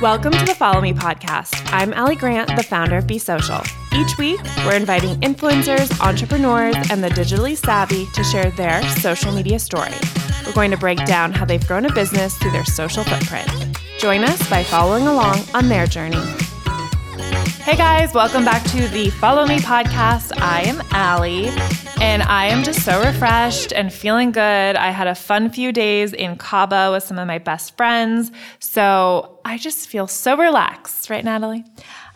Welcome to the Follow Me podcast. I'm Ali Grant, the founder of Be Social. Each week, we're inviting influencers, entrepreneurs, and the digitally savvy to share their social media story. We're going to break down how they've grown a business through their social footprint. Join us by following along on their journey. Hey guys, welcome back to the Follow Me podcast. I am Ali, and I am just so refreshed and feeling good. I had a fun few days in Cabo with some of my best friends, so I just feel so relaxed, right, Natalie?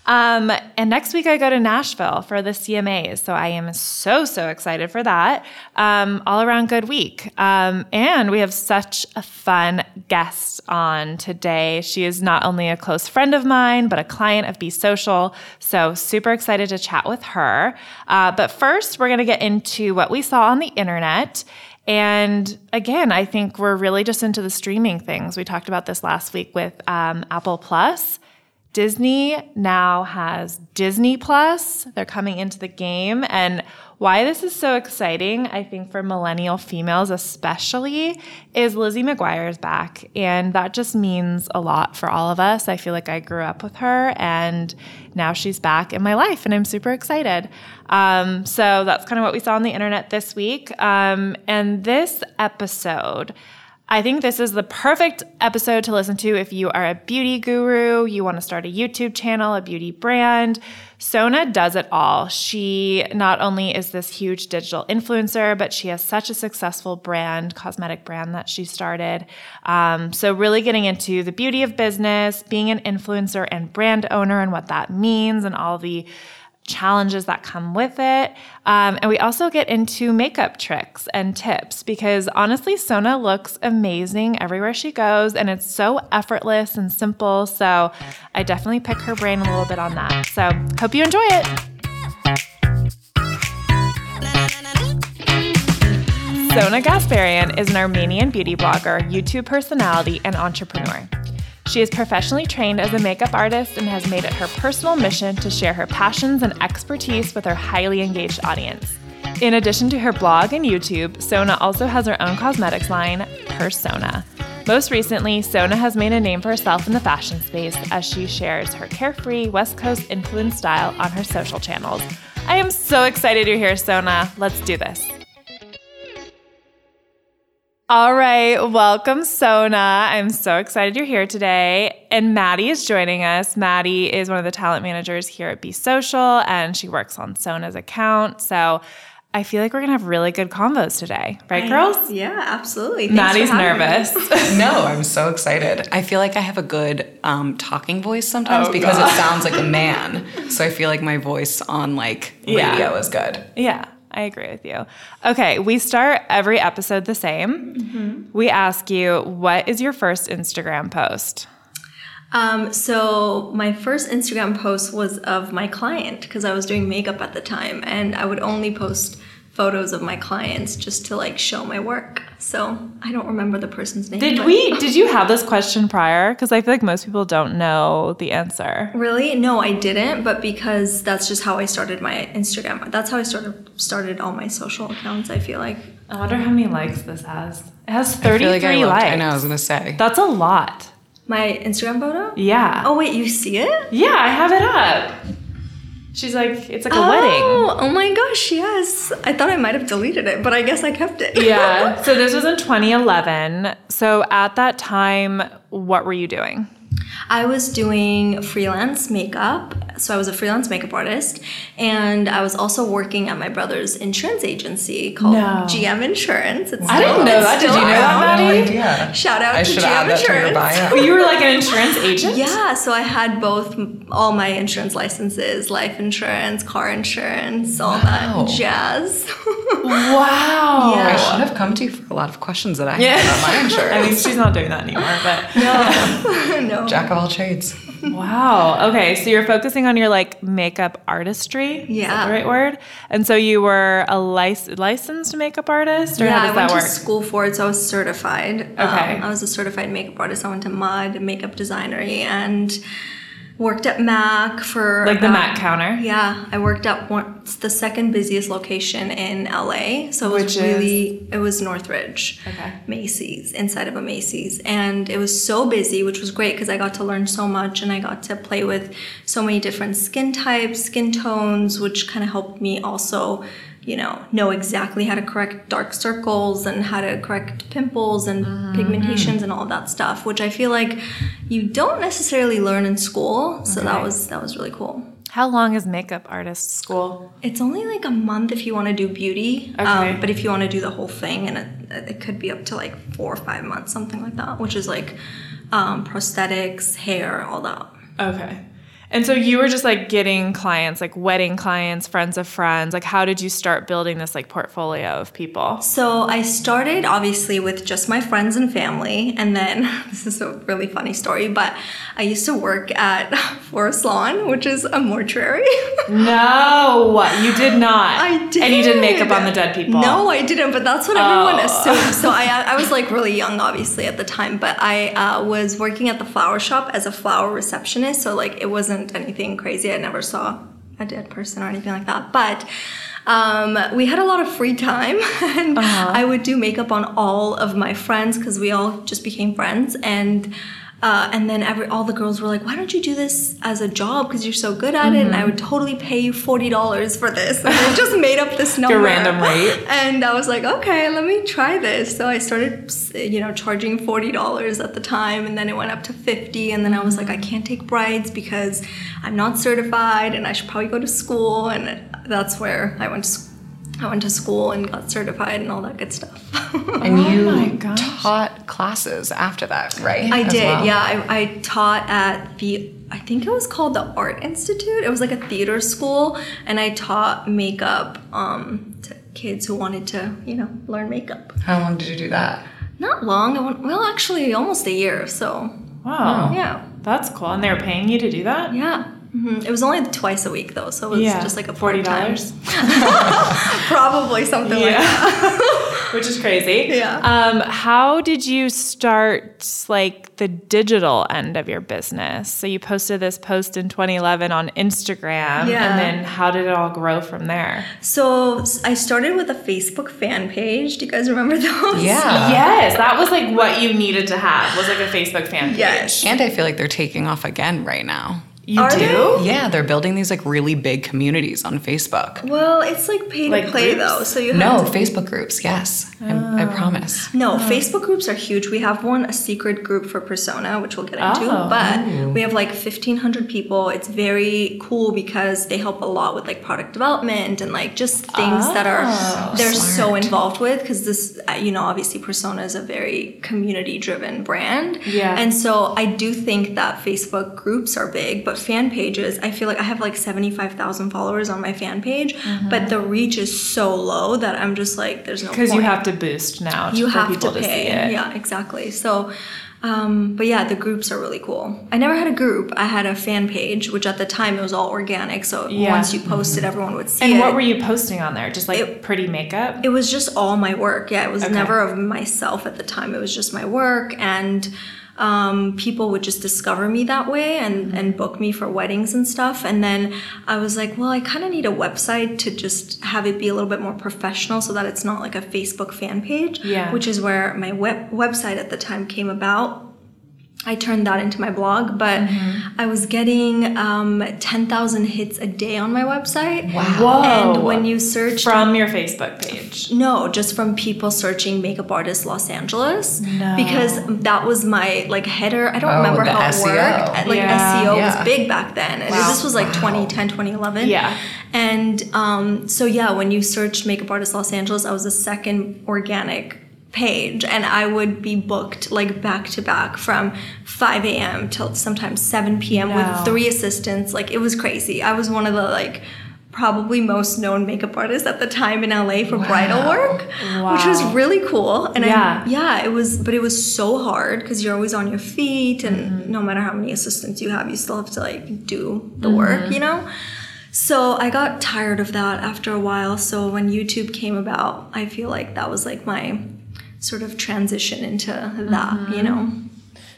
Um, and next week I go to Nashville for the CMAs. So I am so, so excited for that. Um, all around good week. Um, and we have such a fun guest on today. She is not only a close friend of mine, but a client of Be Social. So super excited to chat with her. Uh, but first, we're going to get into what we saw on the internet. And again, I think we're really just into the streaming things. We talked about this last week with um, Apple Plus. Disney now has Disney Plus. They're coming into the game. And why this is so exciting, I think for millennial females especially, is Lizzie McGuire is back. And that just means a lot for all of us. I feel like I grew up with her and now she's back in my life and I'm super excited. Um, so that's kind of what we saw on the internet this week. Um, and this episode, I think this is the perfect episode to listen to if you are a beauty guru, you want to start a YouTube channel, a beauty brand. Sona does it all. She not only is this huge digital influencer, but she has such a successful brand, cosmetic brand that she started. Um, so, really getting into the beauty of business, being an influencer and brand owner, and what that means, and all the challenges that come with it. Um, and we also get into makeup tricks and tips because honestly, Sona looks amazing everywhere she goes and it's so effortless and simple. So I definitely pick her brain a little bit on that. So hope you enjoy it. Sona Gasparian is an Armenian beauty blogger, YouTube personality, and entrepreneur. She is professionally trained as a makeup artist and has made it her personal mission to share her passions and expertise with her highly engaged audience. In addition to her blog and YouTube, Sona also has her own cosmetics line, Persona. Most recently, Sona has made a name for herself in the fashion space as she shares her carefree West Coast influenced style on her social channels. I am so excited you're here, Sona. Let's do this. All right, welcome, Sona. I'm so excited you're here today. And Maddie is joining us. Maddie is one of the talent managers here at Be Social, and she works on Sona's account. So I feel like we're gonna have really good combos today, right, girls? Yeah, absolutely. Thanks Maddie's nervous. no, I'm so excited. I feel like I have a good um, talking voice sometimes Oh, because God. it sounds like a man. So I feel like my voice on like radio Yeah. is good. Yeah, I agree with you. Okay, we start every episode the same. We ask you, what is your first Instagram post? Um, so my first Instagram post was of my client because I was doing makeup at the time, and I would only post photos of my clients just to like show my work. So I don't remember the person's name. Did but- we? Did you have this question prior? Because I feel like most people don't know the answer. Really? No, I didn't. But because that's just how I started my Instagram. That's how I started started all my social accounts. I feel like. I wonder how many likes this has. It has I 33 feel like I likes. I know, I was gonna say. That's a lot. My Instagram photo? Yeah. Oh wait, you see it? Yeah, I have it up. She's like, it's like a wedding. Oh, oh my gosh, yes. I thought I might have deleted it, but I guess I kept it. Yeah. So this was in 2011. So at that time, what were you doing? I was doing freelance makeup. So I was a freelance makeup artist. And I was also working at my brother's insurance agency called No. GM Insurance. It's I didn't know that. Did you know that, around. no Maddie? idea. Shout out I to should GM add that to your Insurance. bio. You were like an insurance agent? Yeah, so I had both all my insurance licenses, life insurance, car insurance, all Wow. that jazz. Wow. Yeah. I should have come to you for a lot of questions that I Yeah. had about my insurance. I mean, she's not doing that anymore, but no. Jack of all trades. Wow. Okay, so you're focusing on your like makeup artistry. Is that Yeah. the right word. And so you were a lic- licensed makeup artist, or yeah, how I went that to school for it, so I was certified. Okay. Um, I was a certified makeup artist. I went to MUD, makeup Designory, and worked at Mac for Like the Mac counter? Yeah, I worked at it's the second busiest location in LA. So it was Which is? really it was Northridge. Okay. Macy's inside of a Macy's and it was so busy which was great because I got to learn so much and I got to play with so many different skin types, skin tones which kind of helped me also you know know exactly how to correct dark circles and how to correct pimples and pigmentations and all that stuff which I feel like you don't necessarily learn in school so that was that was really cool. How long is makeup artist school? It's only like a month if you want to do beauty, Okay. um, but if you want to do the whole thing, and it, it could be up to like four or five months, something like that, which is like um, prosthetics, hair, all that. Okay. And so you were just like getting clients, like wedding clients, friends of friends. Like, how did you start building this like portfolio of people? So I started obviously with just my friends and family, and then this is a really funny story, but I used to work at Forest Lawn, which is a mortuary. No, you did not. I did. And you did makeup on the dead people. No, I didn't. But that's what everyone Oh. assumed. So I, I was like really young, obviously at the time. But I uh, was working at the flower shop as a flower receptionist. So like it wasn't anything crazy. I never saw a dead person or anything like that. But um, we had a lot of free time, and I would do makeup on all of my friends because we all just became friends and. Uh, and then every all the girls were like, "Why don't you do this as a job? Because you're so good at it." And I would totally pay you forty dollars for this. And I just made up this number, random rate. And I was like, "Okay, let me try this." So I started, you know, charging forty dollars at the time, and then it went up to fifty. And then I was like, "I can't take brides because I'm not certified, and I should probably go to school." And that's where I went to. s- I went to school and got certified and all that good stuff. And you my gosh. taught classes after that, right? I did, well? yeah. I, I taught at the, I think it was called the Art Institute. It was like a theater school, and I taught makeup um, to kids who wanted to, you know, learn makeup. How long did you do that? Not long. I went, well, actually, almost a year. So Wow. yeah, That's cool. And they were paying you to do that? yeah. Hmm It was only twice a week though, so it was just like a forty part-time. dollars. probably something like that. Which is crazy. Yeah. Um, how did you start like the digital end of your business? So you posted this post in 2011 on Instagram, Yeah. and then how did it all grow from there? So I started with a Facebook fan page. Do you guys remember those? Yeah. yes, that was like what you needed to have was like a Facebook fan page. Yes. And I feel like they're taking off again right now. You Are do? they? Yeah, they're building these like really big communities on Facebook. Well, it's like pay to Like play groups? though, so you No, to Facebook groups, yes. I, I promise. No, Facebook groups are huge. We have one, a secret group for Persona, which we'll get into. Oh. But we have like 1,500 people. It's very cool because they help a lot with like product development and like just things that are they're so involved with. Because this, uh, you know, obviously Persona is a very community driven brand. Yeah. And so I do think that Facebook groups are big, but fan pages, I feel like I have like 75,000 followers on my fan page, but the reach is so low that I'm just like, there's no Because you have to boost now you for have people to to, pay. see it. Yeah, exactly. So, um, but yeah, the groups are really cool. I never had a group. I had a fan page, which at the time it was all organic. So Yeah. once you posted, everyone would see And it. And what were you posting on there? Just like It- pretty makeup? it was just all my work. Yeah, it was Okay. never of myself at the time. It was just my work and um, people would just discover me that way and, and book me for weddings and stuff. And then I was like, well, I kind of need a website to just have it be a little bit more professional so that it's not like a Facebook fan page, Yeah. which is where my web- website at the time came about. I turned that into my blog, but Mm-hmm. I was getting um, 10,000 hits a day on my website. Whoa. And when you search From your Facebook page. no, just from people searching makeup artist Los Angeles. No. Because that was my like header. I don't Oh, remember how it SEO. worked. Like Yeah. SEO Yeah. was big back then. And Wow. this was like 2010, 2011. Yeah. And um, so yeah, when you searched makeup artist Los Angeles, I was the second organic page and I would be booked like back to back from 5 a.m. till sometimes 7 p.m. No. with three assistants. Like it was crazy. I was one of the like probably most known makeup artists at the time in LA for bridal work, which was really cool. And Yeah. I, yeah, it was, but it was so hard because you're always on your feet, and Mm-hmm. no matter how many assistants you have, you still have to like do the Mm-hmm. work, you know. So I got tired of that after a while. So when YouTube came about, I feel like that was like my sort of transition into that, Mm-hmm. you know.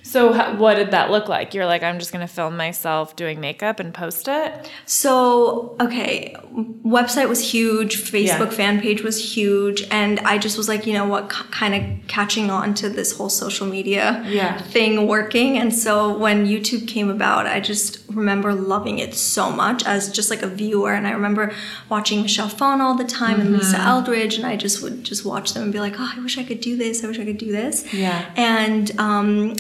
So what did that look like? You're like, I'm just gonna film myself doing makeup and post it. So, okay, website was huge, Facebook Yeah. fan page was huge, and I just was like, you know what, kind of catching on to this whole social media Yeah. thing working. And so when YouTube came about, I just remember loving it so much as just like a viewer. And I remember watching Michelle Phan all the time and Lisa Mm-hmm. Eldridge, and I just would just watch them and be like, oh, I wish I could do this. I wish I could do this. Yeah. And um,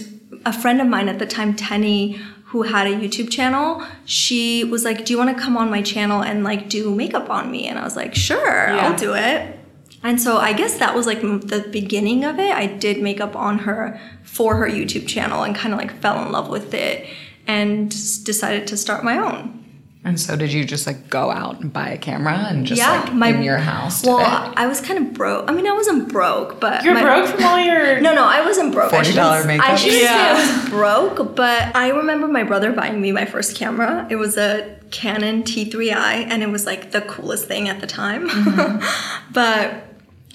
a friend of mine at the time, Tenny, who had a YouTube channel, she was like, "Do you want to come on my channel and like do makeup on me?" And I was like, "Sure, Yeah. I'll do it." And so I guess that was like the beginning of it. I did makeup on her for her YouTube channel and kind of like fell in love with it and decided to start my own. And so did you just like go out and buy a camera and just Yeah, like my- in your house? Well, it? I was kind of broke. I mean, I wasn't broke, but You're my- broke from all your. No, no, I wasn't broke. I $40 shouldn't- I shouldn't say I was broke, but I remember my brother buying me my first camera. It was a Canon T3i, and it was like the coolest thing at the time. Mm-hmm. but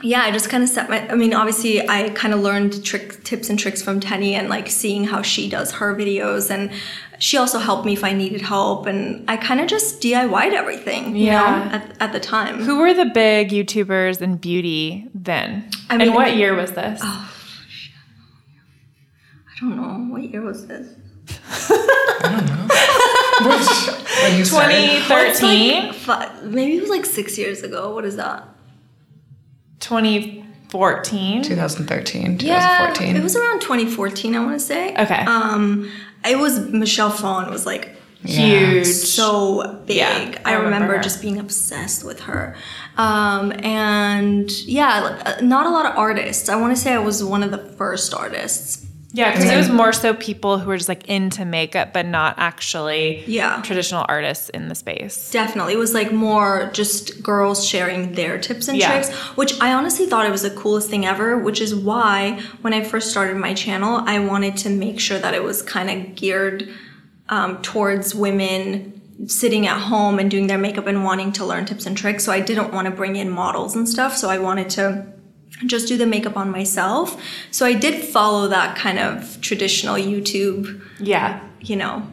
yeah, I just kind of set my. I mean, obviously, I kind of learned trick tips and tricks from Tenny, and like seeing how she does her videos, and she also helped me if I needed help, and I kind of just DIY'd everything. You Yeah. know, at, at the time. Who were the big YouTubers in beauty then? I mean- and what year was this? Oh, I don't know what year was this. when you started? 2013, Fi- maybe it was like six years ago. What is that? 2014. 2013, 2014. Yeah, 2014. it was around 2014. I want to say. Okay. Um, it was Michelle Phan was like Huge. so big. Yeah, I, I remember remember, just being obsessed with her. Um, and yeah, uh, not a lot of artists. I want to say I was one of the first artists. Yeah, because it was more so people who were just like into makeup, but not actually Yeah. traditional artists in the space. Definitely. It was like more just girls sharing their tips and Yeah. tricks, which I honestly thought it was the coolest thing ever, which is why when I first started my channel, I wanted to make sure that it was kind of geared um, towards women sitting at home and doing their makeup and wanting to learn tips and tricks. So I didn't want to bring in models and stuff. So I wanted to just do the makeup on myself. So I did follow that kind of traditional YouTube, Yeah. you know,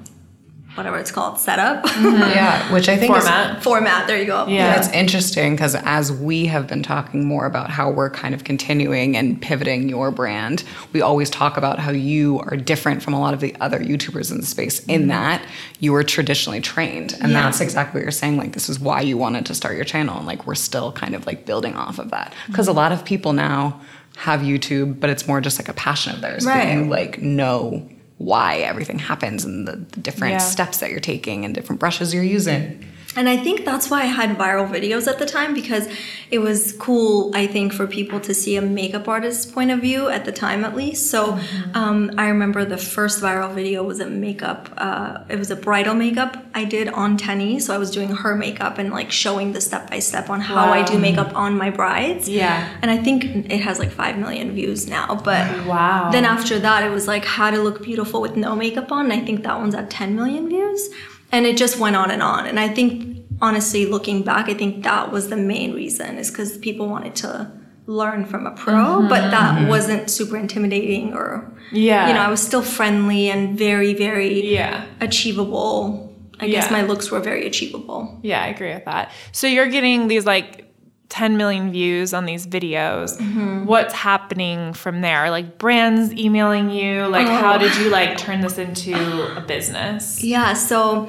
whatever it's called, setup. Mm-hmm. yeah, which I think is Format. Format, there you go. Yeah. It's interesting because as we have been talking more about how we're kind of continuing and pivoting your brand, we always talk about how you are different from a lot of the other YouTubers in the space in mm-hmm. that you were traditionally trained. And Yeah. that's exactly what you're saying. Like, this is why you wanted to start your channel. And like, we're still kind of like building off of that. Mm-hmm. Because a lot of people now have YouTube, but it's more just like a passion of theirs. But Right. you like know why everything happens and the, the different Yeah. steps that you're taking and different brushes you're using. And I think that's why I had viral videos at the time because it was cool, I think, for people to see a makeup artist's point of view at the time, at least. So um, I remember the first viral video was a makeup, uh, it was a bridal makeup I did on Tenny. So I was doing her makeup and like showing the step by step on how I do makeup on my brides. Yeah. And I think it has like 5 million views now. But Wow. then after that, it was like how to look beautiful with no makeup on. And I think that one's at 10 million views. And it just went on and on. And I think, honestly, looking back, I think that was the main reason is because people wanted to learn from a pro, mm-hmm. but that mm-hmm. wasn't super intimidating or, Yeah. you know, I was still friendly and very, very Yeah. achievable. I guess my looks were very achievable. Yeah, I agree with that. So you're getting these like 10 million views on these videos. Mm-hmm. What's happening from there? Like brands emailing you? Like how Oh. did you like turn this into a business? Yeah, so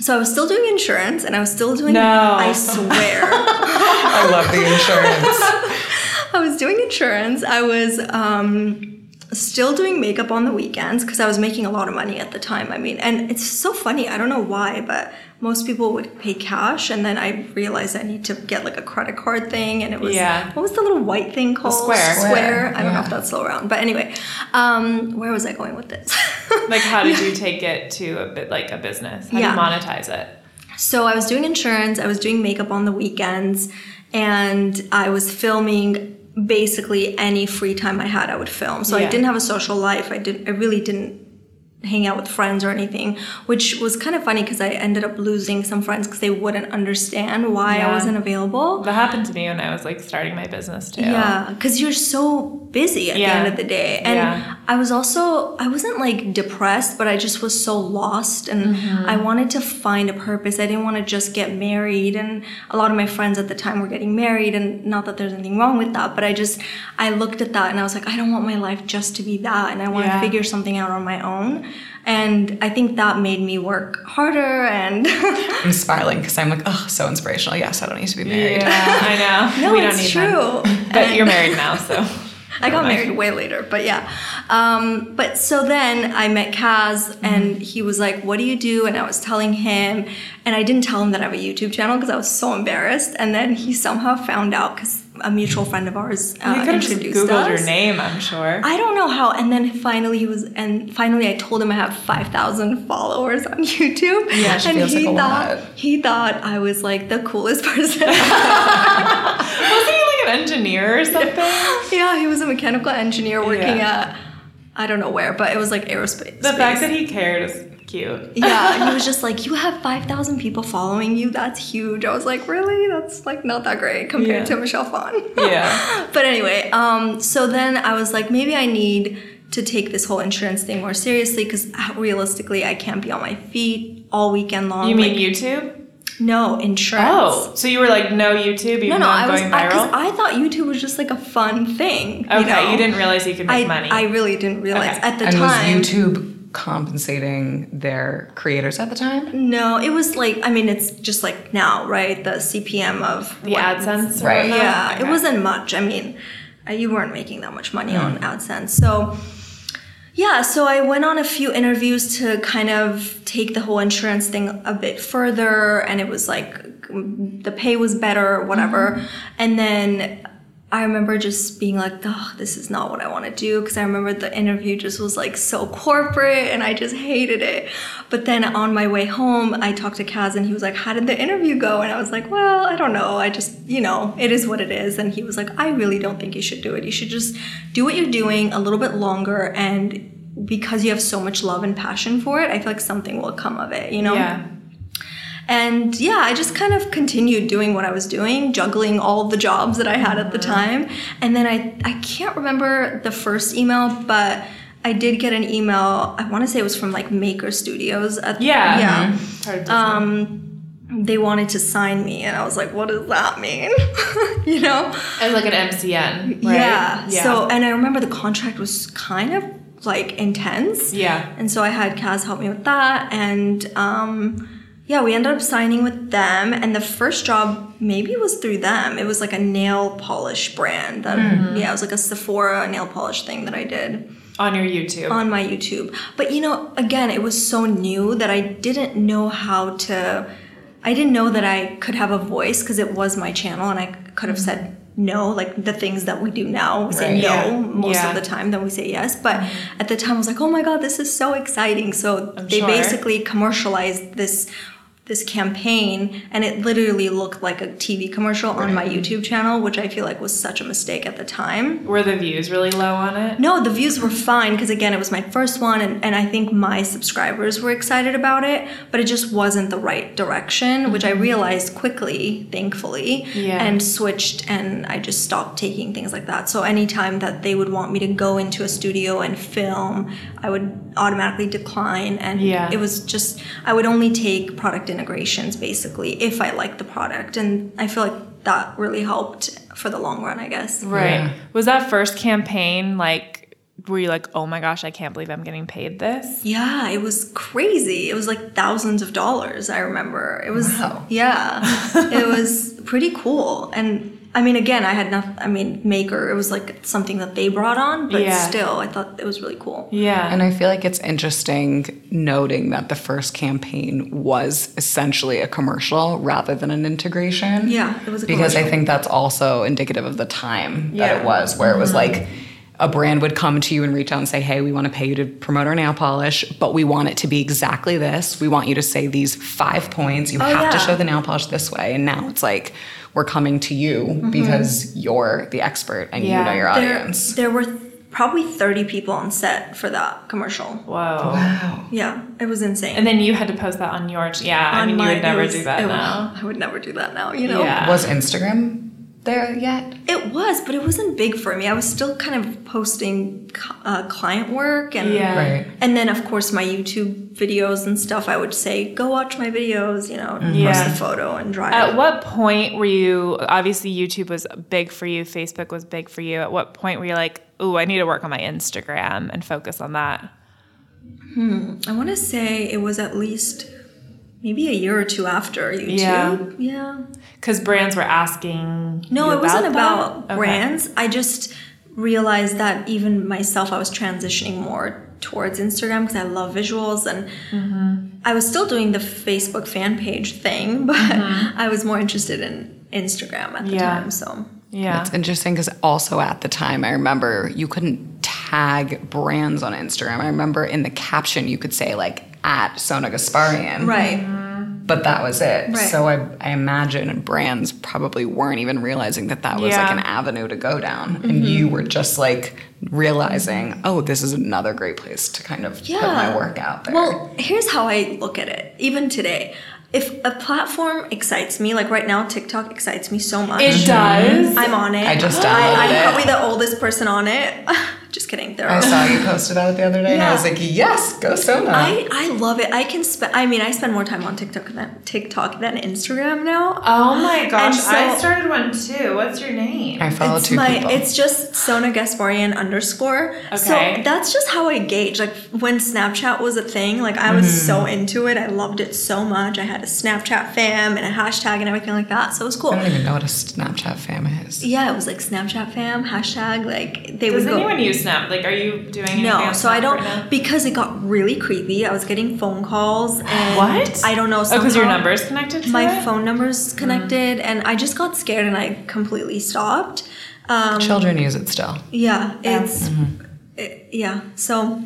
so I was still doing insurance and I was still doing No. I swear. I love the insurance. I was doing insurance. I was um, still doing makeup on the weekends because I was making a lot of money at the time. I mean, and it's so funny. I don't know why, but most people would pay cash, and then I realized I need to get like a credit card thing, and it was Yeah. what was the little white thing called? square. Square. I don't know if that's still around, but anyway, um, where was I going with this? Like how did you take it to a bit like a business? How Yeah. do you monetize it? So I was doing insurance, I was doing makeup on the weekends, and I was filming basically any free time I had, I would film. So I didn't have a social life. I didn't. I really didn't hang out with friends or anything, which was kind of funny because I ended up losing some friends because they wouldn't understand why Yeah. I wasn't available. That happened to me when I was like starting my business too. Yeah, because you're so busy at the end of the day. And Yeah. I was also, I wasn't like depressed, but I just was so lost and Mm-hmm. I wanted to find a purpose. I didn't want to just get married. And a lot of my friends at the time were getting married. And not that there's anything wrong with that, but I just, I looked at that and I was like, I don't want my life just to be that. And I want Yeah. to figure something out on my own. And I think that made me work harder and. I'm smiling because I'm like, oh, so inspirational. Yes, I don't need to be married. Yeah, I know. no, we don't it's need true. That. But you're married now, so. I got married way later, but yeah. Um, but so then I met Kaz, and he was like, "What do you do?" And I was telling him, and I didn't tell him that I have a YouTube channel because I was so embarrassed. And then he somehow found out because a mutual friend of ours uh, You could have just Googled us. your name, I'm sure. I don't know how. And then finally he was, and finally I told him I have five thousand followers on YouTube. Yeah, she and feels he like a thought lot. he thought I was like the coolest person. Wasn't he like an engineer or something? yeah, he was a mechanical engineer working Yeah. at I don't know where, but it was like aerospace. The fact that he cared is cute. yeah, he was just like, you have five thousand people following you. That's huge. I was like, really? That's like not that great compared Yeah. to Michelle Phan. Yeah. but anyway, um, so then I was like, maybe I need to take this whole insurance thing more seriously because realistically, I can't be on my feet all weekend long. You mean Like, YouTube? no insurance? Oh, so you were like no YouTube, even No, no, I was going because viral? I, thought YouTube was just like a fun thing. okay, you, know? you didn't realize you could make I, money. I really didn't realize Okay. at the and time. was YouTube compensating their creators at the time? No, it was like I mean, it's just like now, right? The CPM of the AdSense, Right. Yeah, Okay. it wasn't much. I mean, uh, you weren't making that much money on Hmm. AdSense, so. Yeah, so I went on a few interviews to kind of take the whole insurance thing a bit further, and it was like mm, the pay was better, whatever. Mm-hmm. And then I remember just being like, oh, this is not what I want to do. Because I remember the interview just was like so corporate and I just hated it. But then on my way home, I talked to Kaz and he was like, how did the interview go? And I was like, well, I don't know. I just, you know, it is what it is. And he was like, I really don't think you should do it. You should just do what you're doing a little bit longer. And because you have so much love and passion for it, I feel like something will come of it, you know? Yeah. And yeah, I just kind of continued doing what I was doing, juggling all the jobs that I had at the time. And then I I can't remember the first email, but I did get an email. I want to say it was from like Maker Studios. At, Yeah. Yeah. Hard Um, they wanted to sign me, and I was like, "What does that mean?" you know? As like an MCN, right? Yeah. So, and I remember the contract was kind of like intense. Yeah. And so I had Kaz help me with that. And um, yeah, we ended up signing with them. And the first job maybe was through them. It was like a nail polish brand. That, mm-hmm. Yeah, it was like a Sephora nail polish thing that I did on your YouTube. on my YouTube. But you know, again, it was so new that I didn't know how to. I didn't know that I could have a voice because it was my channel and I could have mm-hmm. said no, like the things that we do now. We say Right. no Yeah. most Yeah. of the time, then we say yes. But mm-hmm. at the time, I was like, oh my god, this is so exciting. So I'm they sure. basically commercialized this this campaign and it literally looked like a TV commercial on my YouTube channel, which I feel like was such a mistake at the time. Were the views really low on it? No, the views were fine because again, it was my first one, and, and I think my subscribers were excited about it, but it just wasn't the right direction, which I mm-hmm. realized quickly, thankfully, Yeah. and switched, and I just stopped taking things like that. So anytime that they would want me to go into a studio and film, I would automatically decline, and Yeah. it was just I would only take product integrations basically if I like the product, and I feel like that really helped for the long run, I guess. Right. Yeah. Was that first campaign like were you like, "Oh my gosh, I can't believe I'm getting paid this?" Yeah, it was crazy. It was like thousands of dollars, I remember. It was Wow. yeah. it was pretty cool. And I mean again, I had nothing I mean, Maker, it was like something that they brought on, but Yeah. still I thought it was really cool. Yeah. And I feel like it's interesting noting that the first campaign was essentially a commercial rather than an integration. Yeah, it was a because I think that's also indicative of the time that Yeah. it was, where it was Mm-hmm. like a brand would come to you and reach out and say, "Hey, we want to pay you to promote our nail polish, but we want it to be exactly this. We want you to say these five points. You Oh, have to show the nail polish this way." And now it's like we're coming to you because you're the expert and you know your Mm-hmm. There, audience. there were probably 30 people on set for that commercial. Whoa. Wow. Yeah, it was insane. And then you had to post that on your. Yeah, I On mean, you would never was- do that it- now. I would never do that now, you know? Yeah. Was Instagram there yet? It was, but it wasn't big for me. I was still kind of posting uh, client work and Yeah. Right. and then of course my YouTube videos and stuff. I would say, go watch my videos, you know, Yeah. post a photo and drive. At what point were you? Obviously, YouTube was big for you. Facebook was big for you. At what point were you like, "Ooh, I need to work on my Instagram and focus on that"? I want to say it was at least maybe a year or two after YouTube. Yeah. Yeah. Because brands were asking. No, you it wasn't that? about Okay. brands. I just realized that even myself, I was transitioning more towards Instagram because I love visuals and Mm-hmm. I was still doing the Facebook fan page thing, but I was more interested in Instagram at the Mm-hmm. Yeah. time. So Yeah. It's interesting because also at the time, I remember you couldn't tag brands on Instagram. I remember in the caption you could say like at Sona Gasparian, right. but that was it. Right. So I, I imagine brands probably weren't even realizing that that was Yeah. like an avenue to go down, and mm-hmm. you were just like realizing, oh, this is another great place to kind of put my work out there. Well, here's how I look at it, even today. If a platform excites me, like right now, TikTok excites me so much. It mm-hmm. does. I'm on it. I just I, downloaded I'm it. probably the oldest person on it. just kidding. There I are. saw you post about it the other day, and I was like, yes, go Sona. I, I love it. I can spend. I mean, I spend more time on TikTok than TikTok than Instagram now. Oh my gosh! so- I started one too. What's your name? I follow it's two my. people. It's just Sona Gasparian underscore. So Okay. that's just how I gauge. Like when Snapchat was a thing, like I was Mm-hmm. so into it. I loved it so much. I had a Snapchat fam and a hashtag and everything like that. So it was cool. I don't even know what a Snapchat fam is. Yeah, it was like Snapchat fam hashtag. Like they Does would go. anyone use Snap? Like, are you doing anything No, so I don't right because it got really creepy. I was getting phone calls and What? I don't know. Oh, because your somehow- number's connected to my it? phone number's connected and i just got scared and i completely stopped um, Children use it still. yeah it's Mm-hmm. it- yeah so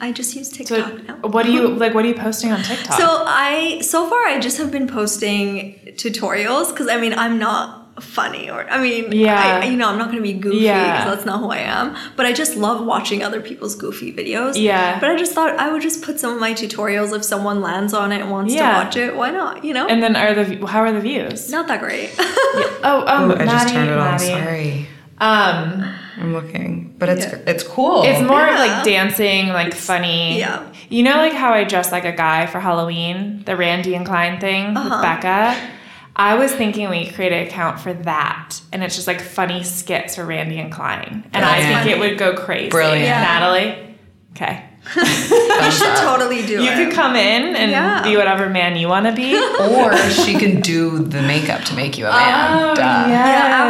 i just use So, tiktok now what do you like? What are you posting on TikTok? so i so far i just have been posting tutorials because i mean i'm not funny or i mean Yeah. I, you know i'm not going to be goofy because Yeah. that's not who i am but i just love watching other people's goofy videos Yeah. but i just thought i would just put some of my tutorials if someone lands on it and wants Yeah. to watch it why not you know and then are the how are the views? not that great Oh, um, Ooh, I Maddie, just turned it on. Maddie. Sorry. Um, I'm looking, but it's Yeah. it's cool. it's more of like dancing, like funny. yeah. You know, like how I dress like a guy for Halloween, the Randy and Klein thing Uh-huh. with Becca. I was thinking we create an account for that, and it's just like funny skits for Randy and Klein, and I Brilliant. think it would go crazy. Brilliant. Yeah. Natalie. Okay, you should totally do you it You could come in and Yeah. be whatever man you want to be. or she can do the makeup to make you a man. Oh, Duh. yeah.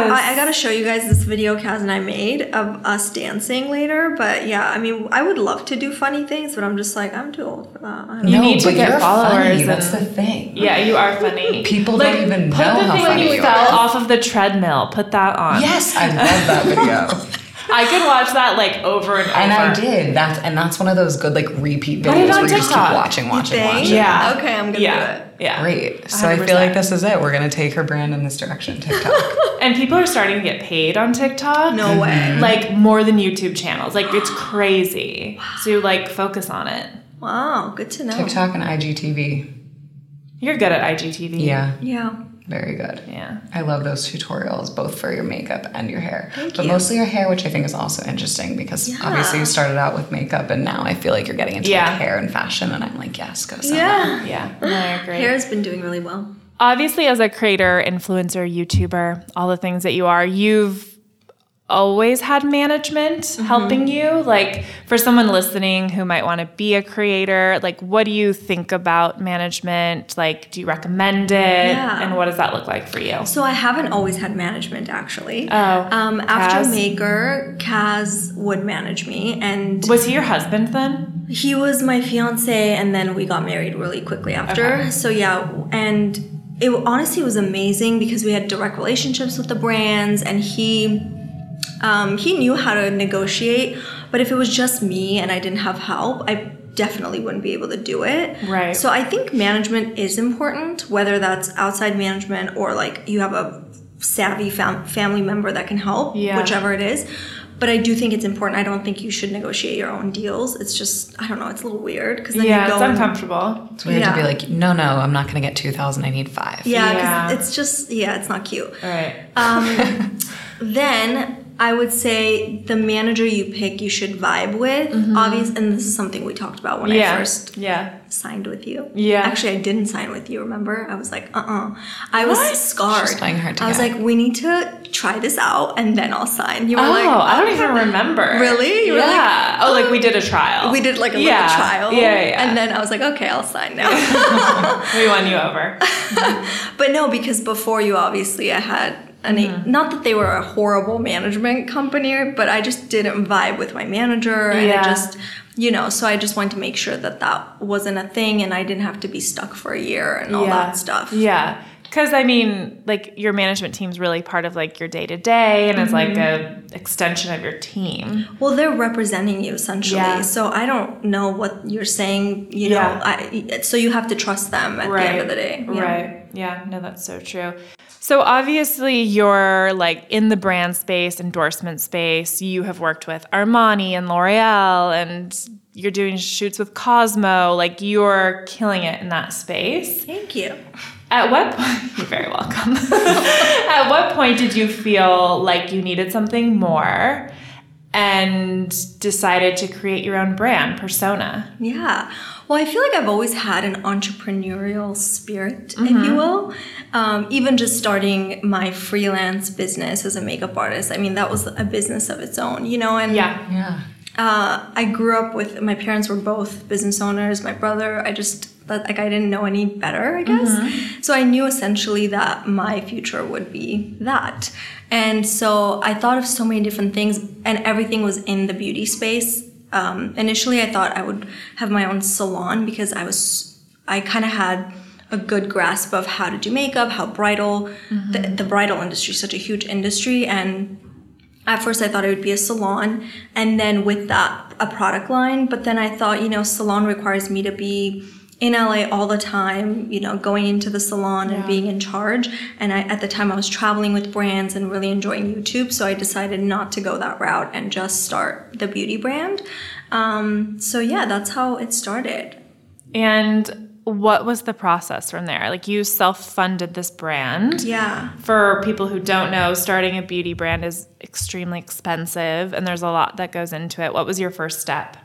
Yeah, I, I gotta show you guys this video Kaz and I made of us dancing later. But yeah, I mean, I would love to do funny things, but I'm just like, I'm too old for that. You know. need to but get followers Funny. That's the thing. Yeah, you are funny. People don't even put know the how thing funny when you you fell are. off of the treadmill. Put that on. Yes, I love that video. I could watch that like over and over. and I did. That's and that's one of those good like repeat videos on where you just keep watching, watching, watching. Yeah. Okay, I'm gonna yeah. do it. Yeah. Great. So I feel like this is it. We're gonna take her brand in this direction, TikTok. And people are starting to get paid on TikTok. No way. Mm-hmm. Like more than YouTube channels. Like it's crazy. So like focus on it. Wow, good to know. TikTok and IGTV. You're good at IGTV. Yeah, Yeah. Very good. Yeah. I love those tutorials, both for your makeup and your hair. Thank but you. mostly your hair, which I think is also interesting because Yeah. obviously you started out with makeup and now I feel like you're getting into Yeah. like hair and fashion and I'm like, yes, go Sana. Yeah. Yeah. No, I agree. Hair's been doing really well. Obviously, as a creator, influencer, YouTuber, all the things that you are, you've always had management Mm-hmm. helping you. Like for someone listening who might want to be a creator, like what do you think about management? Like, do you recommend it? Yeah. And what does that look like for you? So I haven't always had management actually. Oh, Um, after Kaz? Maker, Kaz would manage me, and Was he your husband then? He was my fiance, and then we got married really quickly after. Okay. So yeah, and it honestly was amazing because we had direct relationships with the brands, and he um, he knew how to negotiate. But if it was just me and I didn't have help, I definitely wouldn't be able to do it. Right. So I think management is important, whether that's outside management or like you have a savvy fam- family member that can help, Yeah. whichever it is. but I do think it's important. I don't think you should negotiate your own deals. It's just I don't know. It's a little weird because then yeah, you go it's and- uncomfortable. It's weird to be like, no, no, I'm not going to get 2,000. I need five. Yeah, 'cause Yeah. it's just yeah, it's not cute. All right. Um, then I would say the manager you pick, you should vibe with. Obvious, and this is something we talked about when Mm-hmm. yeah. I first yeah. signed with you. Yeah. Actually, I didn't sign with you. Remember? I was like, uh, uh I was What? scarred. She's playing hard to I was like, we need to try this out, and then I'll sign. You were Oh, like, oh, I don't even remember. Really? You were like, yeah. oh, like we did a trial. We did like a yeah. little trial. Yeah, yeah. yeah. And then I was like, okay, I'll sign now. we won you over. But no, because before you, obviously, I had an Mm-hmm. not that they were a horrible management company, but I just didn't vibe with my manager, and Yeah. I just, you know, so I just wanted to make sure that that wasn't a thing, and I didn't have to be stuck for a year and all that stuff. Yeah. Because I mean, like your management team's really part of like your day to day, and it's like a extension of your team. Well, they're representing you essentially, Yeah. so I don't know what you're saying. You know, Yeah. I, so you have to trust them at the end of the day. Yeah. Right. Yeah. No, that's so true. So obviously you're like in the brand space, endorsement space. You have worked with Armani and L'Oreal and you're doing shoots with Cosmo. Like you're killing it in that space. Thank you. At what point you're very welcome. At what point did you feel like you needed something more and decided to create your own brand, persona? Yeah. Well, I feel like I've always had an entrepreneurial spirit, if Mm-hmm. you will. Um, even just starting my freelance business as a makeup artist, I mean, that was a business of its own, you know? And Yeah. Yeah. uh, I grew up with my parents were both business owners. My brother, I just that like I didn't know any better, I guess. So I knew essentially that my future would be that. And so I thought of so many different things, and everything was in the beauty space. Um, initially, I thought I would have my own salon because I was I kind of had a good grasp of how to do makeup, how bridal, the, the bridal industry is such a huge industry, and at first I thought it would be a salon and then with that a product line but then I thought you know salon requires me to be in LA all the time you know going into the salon and being in charge and I at the time I was traveling with brands and really enjoying YouTube so I decided not to go that route and just start the beauty brand um, so yeah that's how it started And what was the process from there? Like you self-funded this brand. yeah For people who don't know, starting a beauty brand is extremely expensive and there's a lot that goes into it. What was your first step?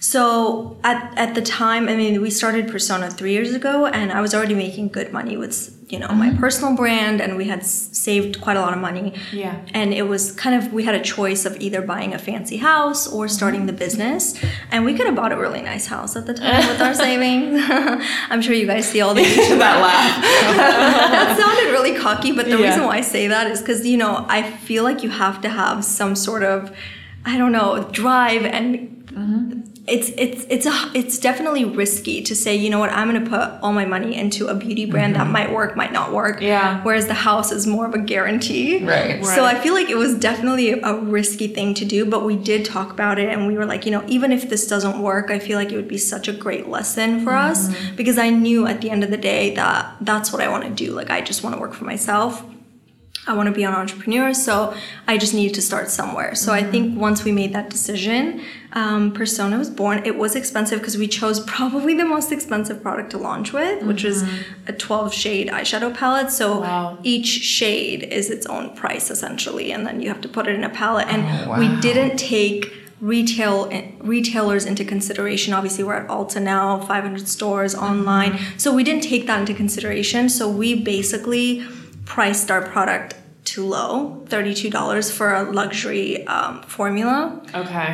So at, at the time, I mean, we started Persona three years ago, and I was already making good money with you know my mm-hmm. personal brand, and we had s- saved quite a lot of money. Yeah. And it was kind of we had a choice of either buying a fancy house or mm-hmm. starting the business, and we could have bought a really nice house at the time with our savings. I'm sure you guys see all the YouTube that laugh. that sounded really cocky, but the Yeah. reason why I say that is because you know I feel like you have to have some sort of I don't know drive and. Mm-hmm. It's it's it's a, it's definitely risky to say you know what I'm going to put all my money into a beauty brand that mm-hmm. might work might not work Yeah. whereas the house is more of a guarantee. Right. so I feel like it was definitely a risky thing to do but we did talk about it and we were like you know even if this doesn't work I feel like it would be such a great lesson for us mm-hmm. because I knew at the end of the day that that's what I want to do. Like I just want to work for myself I want to be an entrepreneur, so I just needed to start somewhere. So I think mm-hmm. once we made that decision, um, Persona was born. It was expensive because we chose probably the most expensive product to launch with, which was mm-hmm. a 12 shade eyeshadow palette. So Wow. each shade is its own price essentially, and then you have to put it in a palette. And Oh, we didn't take retail retailers into consideration obviously we're at Ulta now 500 stores mm-hmm. online so we didn't take that into consideration so we basically priced our product too low $32 for a luxury um, formula Okay.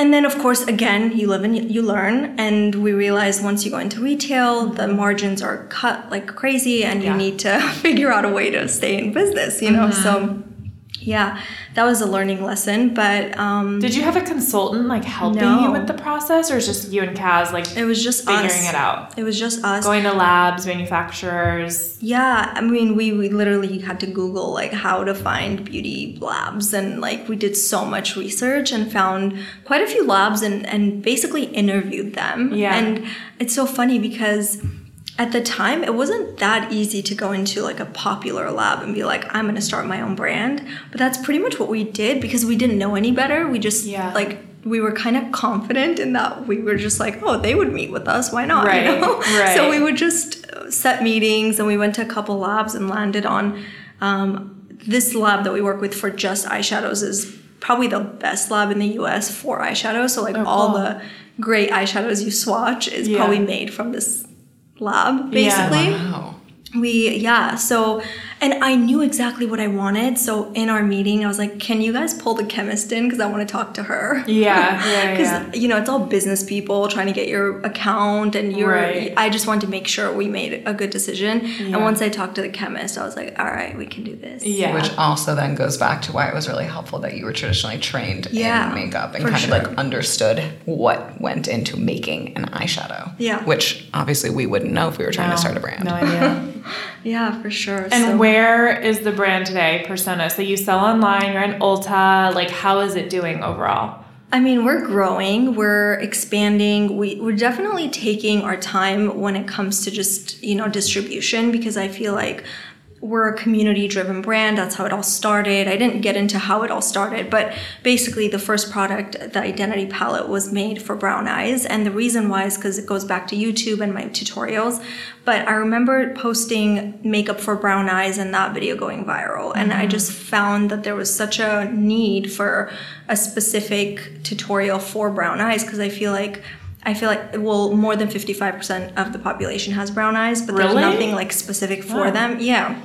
and then of course again you live and you learn and we realize once you go into retail the margins are cut like crazy and you Yeah. need to figure out a way to stay in business you know so yeah that was a learning lesson but um, Did you have a consultant like helping No. you with the process or is just you and Kaz like it was just figuring us. it out? it was just us Going to labs, manufacturers. Yeah, I mean, we, we literally had to Google like how to find beauty labs, and like we did so much research and found quite a few labs and and basically interviewed them. Yeah. and it's so funny because at the time it wasn't that easy to go into like a popular lab and be like i'm going to start my own brand but that's pretty much what we did because we didn't know any better we just Yeah. like we were kind of confident in that we were just like oh they would meet with us why not Right, you know right. so we would just set meetings and we went to a couple labs and landed on um, this lab that we work with for just eyeshadows is probably the best lab in the us for eyeshadows so like all Oh, cool. the great eyeshadows you swatch is Yeah. probably made from this lab Yeah. basically Wow. we yeah so and i knew exactly what i wanted so in our meeting i was like can you guys pull the chemist in because i want to talk to her Yeah, yeah, because yeah. you know it's all business people trying to get your account and you're Right. i just wanted to make sure we made a good decision Yeah. and once i talked to the chemist i was like all right we can do this Yeah. Which also then goes back to why it was really helpful that you were traditionally trained Yeah, in makeup and kind sure. of like understood what went into making an eyeshadow. Yeah. Which obviously we wouldn't know if we were trying No, to start a brand. No idea. yeah for sure and So- where is the brand today, Persona? So you sell online, you're in Ulta. Like, how is it doing overall? I mean, we're growing, we're expanding. We, we're definitely taking our time when it comes to just, you know, distribution because I feel like we're a community driven brand. That's how it all started. I didn't get into how it all started, but basically, the first product, the identity palette, was made for brown eyes. And the reason why is because it goes back to YouTube and my tutorials. But I remember posting makeup for brown eyes and that video going viral. And I mm-hmm. just found that there was such a need for a specific tutorial for brown eyes because I feel like. I feel like well, more than fifty-five percent of the population has brown eyes, but there's nothing like specific for Wow. them. Yeah.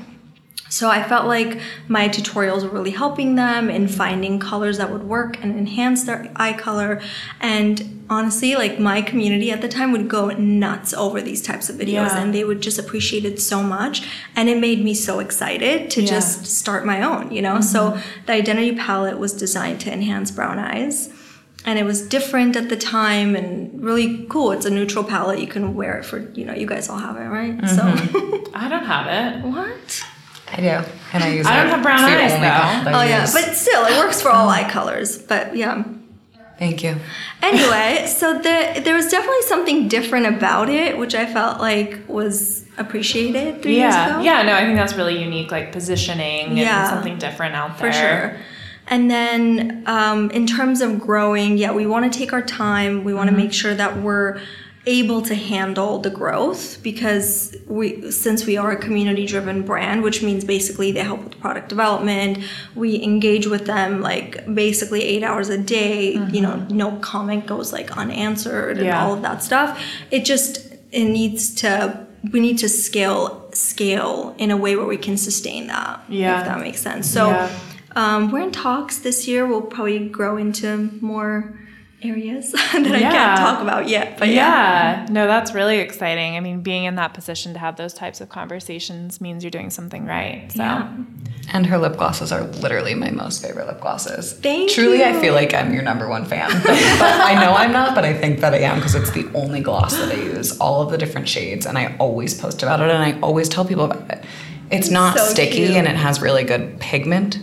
So I felt like my tutorials were really helping them in finding colors that would work and enhance their eye color. And honestly, like my community at the time would go nuts over these types of videos Yeah. and they would just appreciate it so much. And it made me so excited to Yeah. just start my own, you know? So mm-hmm. the identity palette was designed to enhance brown eyes. And it was different at the time and really cool. It's a neutral palette. You can wear it for, you know, you guys all have it, right? So, mm-hmm. I don't have it. what? I do. And I use I don't have brown eyes, though. palette I Oh yeah, but still, it works for all eye colors. But yeah. Thank you. Anyway, so the, there was definitely something different about it, which I felt like was appreciated three years Yeah, ago. yeah. No, I think that's really unique, like positioning Yeah. and something different out there. for sure. And then um, in terms of growing, yeah, we want to take our time. We want to make sure that we're able to handle the growth because we since we are a community driven brand which means basically they help with product development we engage with them like basically eight hours a day you know no comment goes like unanswered and Yeah. all of that stuff it just it needs to we need to scale scale in a way where we can sustain that Yeah. if that makes sense so Yeah. um, we're in talks this year. We'll probably grow into more areas that I can't talk about yet. But yeah. yeah. no, that's really exciting. I mean, being in that position to have those types of conversations means you're doing something right. So, Yeah. And her lip glosses are literally my most favorite lip glosses. Thank Truly, I feel like I'm your number one fan. but I know I'm not, but I think that I am because it's the only gloss that I use, all of the different shades, and I always post about it and I always tell people about it. It's not So sticky cute. and it has really good pigment.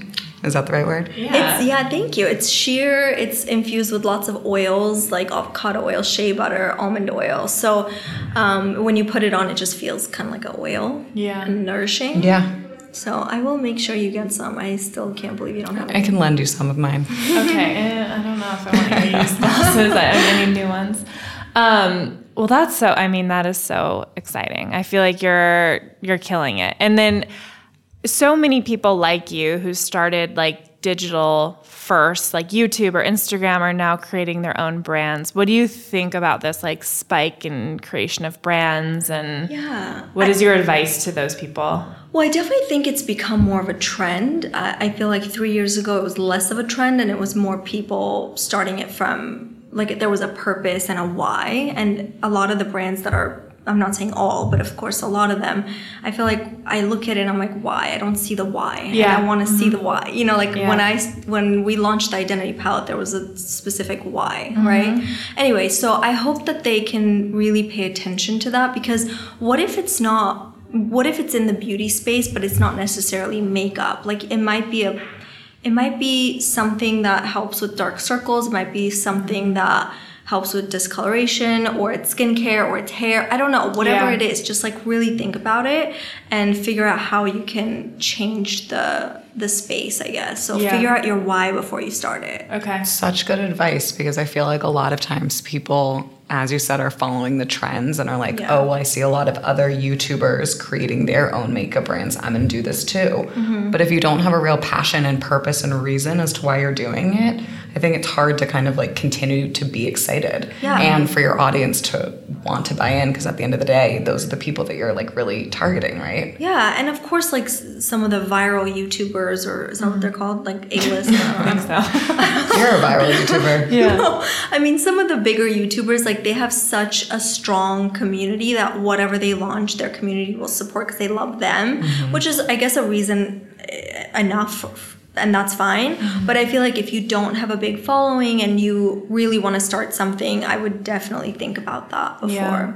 Is that the right word? yeah. It's yeah, thank you. It's sheer. It's infused with lots of oils like avocado oil, shea butter, almond oil. So um, when you put it on, it just feels kind of like an oil. Yeah. And nourishing. Yeah. So I will make sure you get some. I still can't believe you don't have Any. I it. can lend you some of mine. okay. eh, I don't know if I want to use glosses. I I need new ones. Um, well, that's so. I mean, that is so exciting. I feel like you're you're killing it. And then so many people like you who started like digital first, like YouTube or Instagram, are now creating their own brands. What do you think about this like spike in creation of brands? And Yeah. what is your advice to those people? Well, I definitely think it's become more of a trend. I, I feel like three years ago it was less of a trend and it was more people starting it from like there was a purpose and a why. And a lot of the brands that are, I'm not saying all, but of course a lot of them, I feel like I look at it and I'm like, why? I don't see the why. Yeah. And I want to see the mm-hmm. why. You know, like Yeah. when I when we launched the identity palette, there was a specific why, mm-hmm. right? Anyway, so I hope that they can really pay attention to that because what if it's not what if it's in the beauty space but it's not necessarily makeup like it might be a it might be something that helps with dark circles it might be something that helps with discoloration or it's skincare or it's hair. I don't know, whatever Yeah. it is, just like really think about it and figure out how you can change the the space, I guess. So Yeah. figure out your why before you start it. Okay. Such good advice because I feel like a lot of times people, as you said, are following the trends and are like, Yeah. oh, well, I see a lot of other YouTubers creating their own makeup brands. I'm going to do this too. Mm-hmm. But if you don't have a real passion and purpose and reason as to why you're doing it, I think it's hard to kind of like continue to be excited Yeah. and for your audience to want to buy in because at the end of the day, those are the people that you're like really targeting, right? Yeah, and of course, like some of the viral YouTubers, or is that what they're called? Like A-list. I don't. So, You're a viral YouTuber. yeah. I mean, some of the bigger YouTubers, like they have such a strong community that whatever they launch, their community will support because they love them, which is, I guess, a reason eh, enough. F- And that's fine. But I feel like if you don't have a big following and you really want to start something, I would definitely think about that before. Yeah.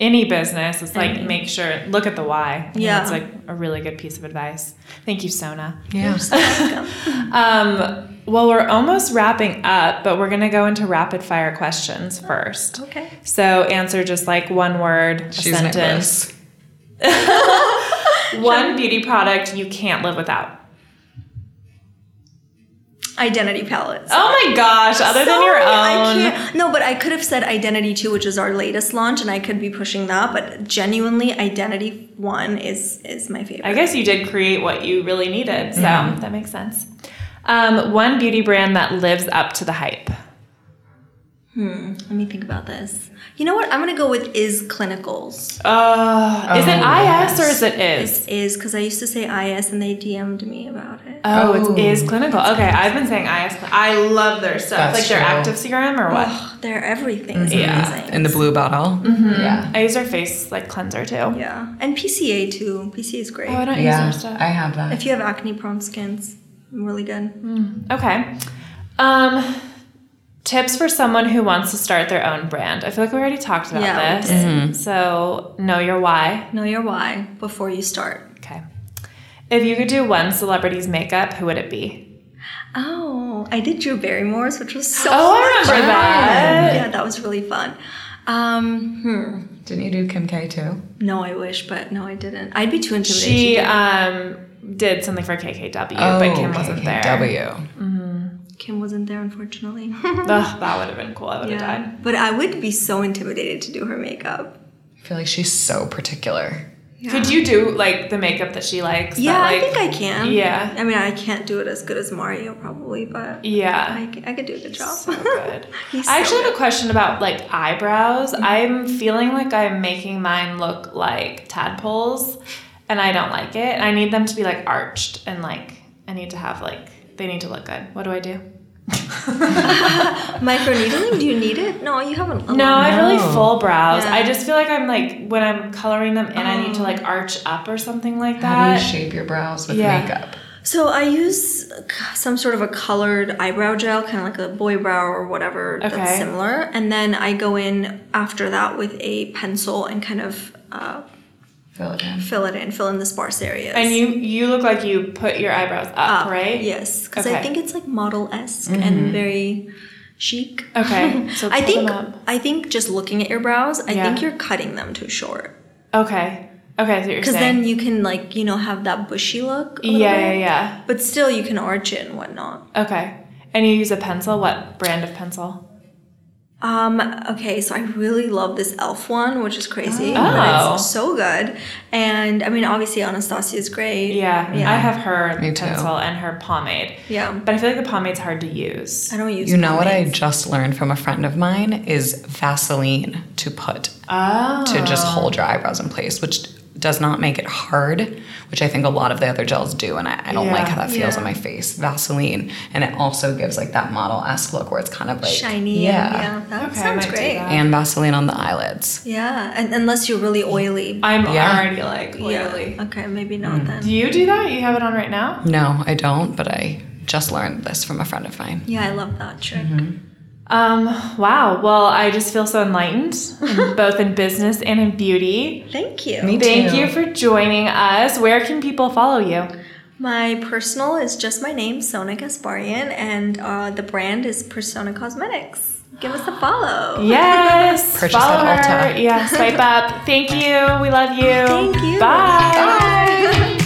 Any business is like Any. make sure look at the why. Yeah. it's like a really good piece of advice. Thank you, Sona. Yeah. Welcome. Um, well, we're almost wrapping up, but we're gonna go into rapid fire questions first. okay. So answer just like one word, a sentence. One beauty product you can't live without. Identity palettes. Oh my gosh, other than your Sorry, I own. can't- No, but I could have said Identity 2, which is our latest launch, and I could be pushing that. But genuinely, Identity 1 is is my favorite. I guess you did create what you really needed, so that makes sense. Um, one beauty brand that lives up to the hype. Let me think about this. You know what? I'm gonna go with Is Clinicals. Uh, is it Oh, IS or is it is? It's Is because I used to say IS and they DM'd me about it. Oh, Oh. it is is clinical. Okay, I've been saying IS. I love their stuff. That's like their active serum or what? Oh, they're everything. It's Yeah. amazing. In the blue bottle. Yeah. I use their face like cleanser too. yeah, and PCA too. PCA is great. Oh, I don't Yeah, use their stuff. I have that. if you have acne prone skin, it's really good. Okay. Um, tips for someone who wants to start their own brand. I feel like we already talked about Yeah, we this. did. So know your why. Know your why before you start. Okay. If you could do one celebrity's makeup, who would it be? Oh, I did Drew Barrymore's, which was so Oh, I remember fun. that. Yeah, that was really fun. Um, hmm. Didn't you do Kim K too? No, I wish, but no, I didn't. I'd be too intimidated. She to um did something for KKW, but Kim wasn't there. KKW. Kim wasn't there, unfortunately. Ugh, that would have been cool. I would have died. but I would be so intimidated to do her makeup. I feel like she's so particular. Could you do like the makeup that she likes? Yeah, that, I think I can. Yeah. I mean, I can't do it as good as Mario, probably, but Yeah. I could do a good job. So good. He's I so actually have a. Mm-hmm. question about like eyebrows. I'm feeling like I'm making mine look like tadpoles, and I don't like it. I need them to be like arched and like I need to have like they need to look good. What do I do? Microneedling, do you need it? No, you haven't. No, I have really full brows. Yeah. I just feel like I'm like when I'm coloring them in, I need to like arch up or something like that. How do you shape your brows with Yeah. makeup? So I use some sort of a colored eyebrow gel, kind of like a boy brow or whatever Okay. that's similar, and then I go in after that with a pencil and kind of uh, Fill it in. fill it in, fill in the sparse areas. And you you look like you put your eyebrows up, Up, right? Yes, because Okay. I think it's like model esque mm-hmm. and very chic. Okay. So I think them up. I think just looking at your brows, I Yeah. think you're cutting them too short. Okay. Okay. So you're Because then you can like you know have that bushy look. a little yeah, yeah, yeah. But still, you can arch it and whatnot. Okay. And you use a pencil? What brand of pencil? Um, okay, so I really love this elf one, which is crazy. Oh. But it's so good. And I mean obviously Anastasia is great. Yeah, Yeah. I have her Me too. pencil and her pomade. Yeah. But I feel like the pomade's hard to use. I don't use You know what I just learned from a friend of mine is Vaseline to put Oh. to just hold your eyebrows in place, which does not make it hard, which I think a lot of the other gels do, and I, I don't like how that feels Yeah. on my face. Vaseline, and it also gives like that model esque look where it's kind of like shiny. yeah, yeah. That Okay, sounds great. that. and Vaseline on the eyelids. Yeah. And unless you're really oily. I'm Yeah. already like oily. Yeah. Okay, maybe not Mm. then. Do you do that? You have it on right now? No, I don't, but I just learned this from a friend of mine. Yeah, I love that trick. Mm-hmm. Um, wow. Well, I just feel so enlightened, both in business and in beauty. Thank you. Me Thank too. you for joining us. Where can people follow you? My personal is just my name, Sona Gasparian, and uh, the brand is Persona Cosmetics. give us a follow. Yes. Purchase follow at her. Ulta. Yeah, swipe up. Thank you. We love you. Thank you. Bye. Bye.